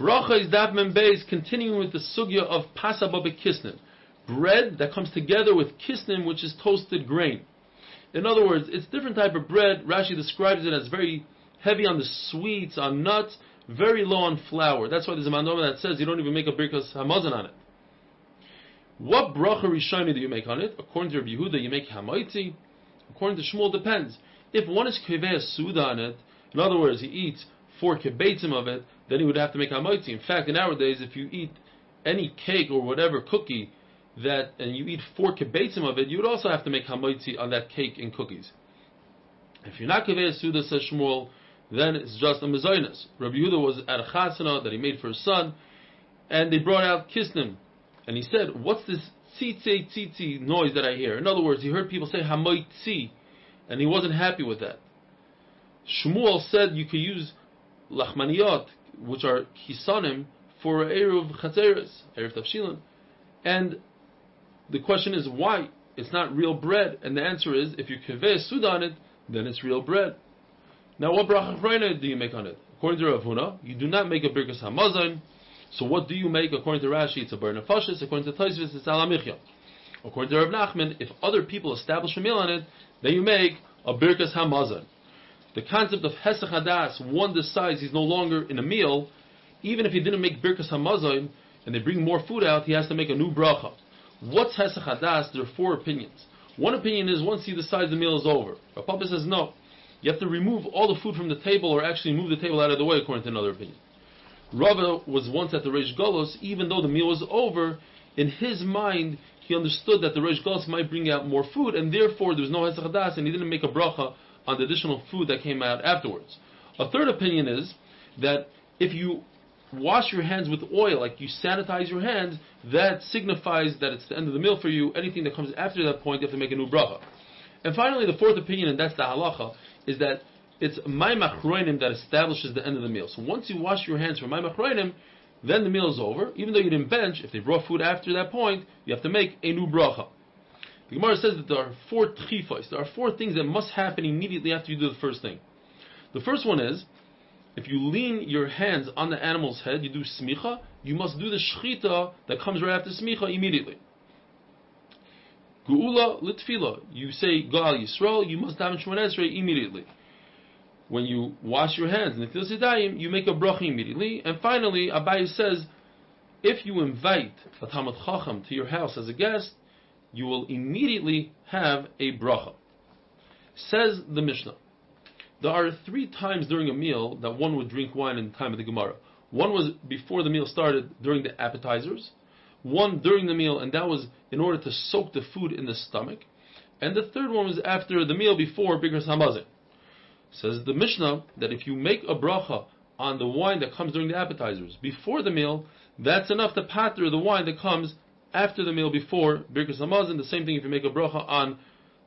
Bracha is Daf Membeis, continuing with the sugya of Pasaba Bekisnin. Bread that comes together with kisnin, which is toasted grain. In other words, it's different type of bread. Rashi describes it as very heavy on the sweets, on nuts, very low on flour. That's why there's a mandoma that says you don't even make a birkas hamazon on it. What bracha rishoni do you make on it? According to Rabbi Yehuda, you make hamaiti. According to Shmuel, depends. If one is kiveh suda on it, in other words, he eats four kibetzim of it, then he would have to make hamaiti. In fact, nowadays, if you eat any cake or whatever cookie that, and you eat four kibetzim of it, you would also have to make hamaiti on that cake and cookies. If you're not kiveh suda, says Shmuel, then it's just a mezainis. Rabbi Yehuda was at a chasana that he made for his son, and they brought out kisnim, and he said, "What's this tzitzi tzitzi noise that I hear?" In other words, he heard people say hamoitzi, and he wasn't happy with that. Shmuel said you could use lachmaniyot, which are kisanim, for eruv chatzeres, eruv tafshilin, and the question is why? It's not real bread, and the answer is if you kaveh sud on it, then it's real bread. Now, what bracha do you make on it? According to Rav Huna, you do not make a birkas hamazon. So, what do you make? According to Rashi, it's a bar. According to Tosfos, it's alamichya. According to Rav Nachman, if other people establish a meal on it, then you make a birkas hamazon. The concept of hesach hadas, one decides he's no longer in a meal, even if he didn't make birkas hamazon, and they bring more food out, he has to make a new bracha. What's hesach hadas? There are four opinions. One opinion is once he decides the meal is over. Rav Papa says no. You have to remove all the food from the table or actually move the table out of the way, according to another opinion. Rava was once at the Reish Golos, even though the meal was over, in his mind, he understood that the Reish Golos might bring out more food, and therefore there was no Hesach and he didn't make a bracha on the additional food that came out afterwards. A third opinion is that if you wash your hands with oil, like you sanitize your hands, that signifies that it's the end of the meal for you. Anything that comes after that point, you have to make a new bracha. And finally, the fourth opinion, and that's the halacha, is that it's mayim achroinim that establishes the end of the meal. So once you wash your hands for mayim achroinim, then the meal is over. Even though you didn't bench, if they brought food after that point, you have to make a new bracha. The Gemara says that there are four tchifos. There are four things that must happen immediately after you do the first thing. The first one is, if you lean your hands on the animal's head, you do smicha, you must do the shchita that comes right after smicha immediately. Geula litfila. You say Ga'al Yisrael, you must daven Shemon Esrei immediately. When you wash your hands Netilas Yadayim, you make a bracha immediately. And finally, Abaye says, if you invite a Talmid Chacham to your house as a guest, you will immediately have a bracha. Says the Mishnah. There are three times during a meal that one would drink wine in the time of the Gemara. One was before the meal started during the appetizers one during the meal, and that was in order to soak the food in the stomach. And the third one was after the meal before Birkas Hamazon. Says the Mishnah that if you make a bracha on the wine that comes during the appetizers before the meal, that's enough to patter the wine that comes after the meal before Birkas Hamazon. The same thing if you make a bracha on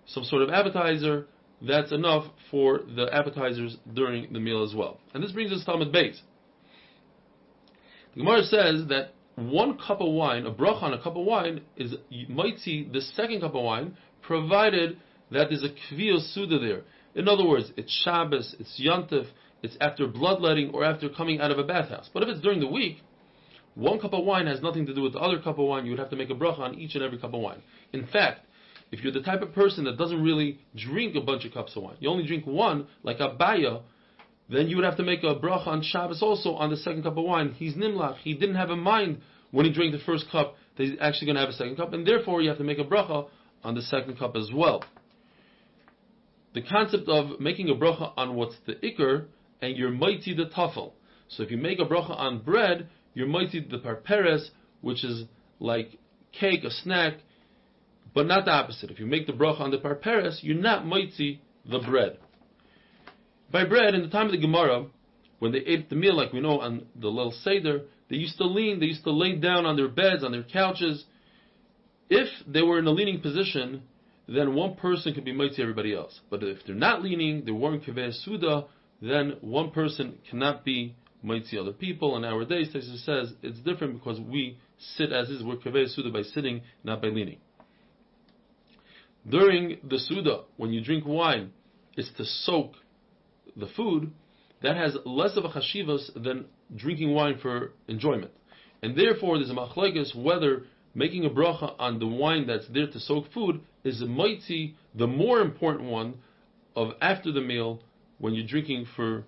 some sort of appetizer, that's enough for the appetizers during the meal as well. And this brings us to Talmud Beis. The Gemara says that one cup of wine, a bracha on a cup of wine, is might see the second cup of wine, provided that there's a kviyos suda there. In other words, it's Shabbos, it's Yontif, it's after bloodletting or after coming out of a bathhouse. But if it's during the week, one cup of wine has nothing to do with the other cup of wine. You would have to make a bracha on each and every cup of wine. In fact, if you're the type of person that doesn't really drink a bunch of cups of wine, you only drink one, like Abaye, then you would have to make a bracha on Shabbos also on the second cup of wine. He's nimlach. He didn't have a mind when he drank the first cup that he's actually going to have a second cup, and therefore you have to make a bracha on the second cup as well. The concept of making a bracha on what's the ikr and you're mighty the tafel. So if you make a bracha on bread, you're mighty the parperes, which is like cake, a snack, but not the opposite. If you make the bracha on the parperes, you're not mighty the bread. By bread, in the time of the Gemara, when they ate the meal, like we know on the Leil Seder, they used to lean, they used to lay down on their beds, on their couches. If they were in a leaning position, then one person could be mighty everybody else. But if they're not leaning, they're wearing kaveh suda, then one person cannot be mighty other people. And nowadays, Tosfos says it's different because we sit as is, we're kaveh suda by sitting, not by leaning. During the suda, when you drink wine, it's to soak the food, that has less of a chashivas than drinking wine for enjoyment. And therefore, there's a machlekes whether making a bracha on the wine that's there to soak food is a mighty, the more important one of after the meal when you're drinking for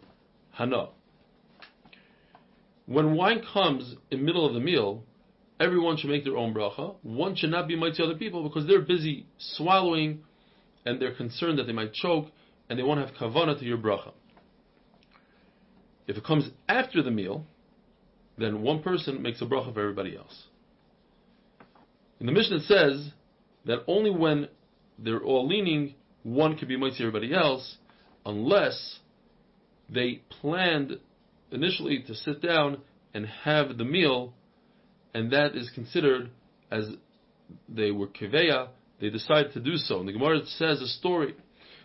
hana. When wine comes in middle of the meal, everyone should make their own bracha. One should not be mighty other people because they're busy swallowing and they're concerned that they might choke and they won't have kavana to your bracha. If it comes after the meal, then one person makes a bracha for everybody else. In the Mishnah it says that only when they're all leaning, one can be mighty everybody else, unless they planned initially to sit down and have the meal, and that is considered as they were kiveya, they decided to do so. And the Gemara says a story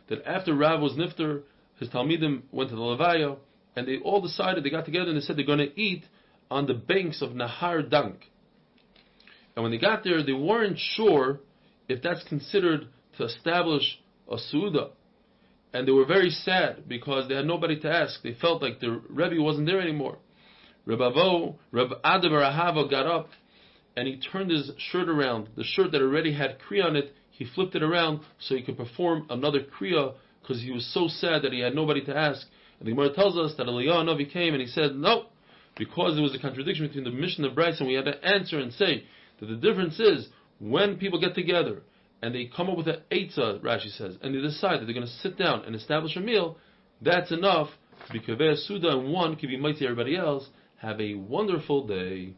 that after Rav was nifter, his talmidim went to the levaya, and they all decided they got together and they said they're going to eat on the banks of Nahar Dank. And when they got there, they weren't sure if that's considered to establish a Suda. And they were very sad because they had nobody to ask. They felt like the Rebbe wasn't there anymore. Reb Avo, Reb Ada bar Ahava got up and he turned his shirt around. The shirt that already had Kriya on it, he flipped it around so he could perform another Kriya because he was so sad that he had nobody to ask. And the Gemara tells us that Eliyahu Navi came and he said, no, because there was a contradiction between the mission of Bryce, and we had to answer and say that the difference is when people get together and they come up with an Eitzah, Rashi says, and they decide that they're going to sit down and establish a meal, that's enough to be Kaveh Suda, and one can be mighty everybody else. Have a wonderful day.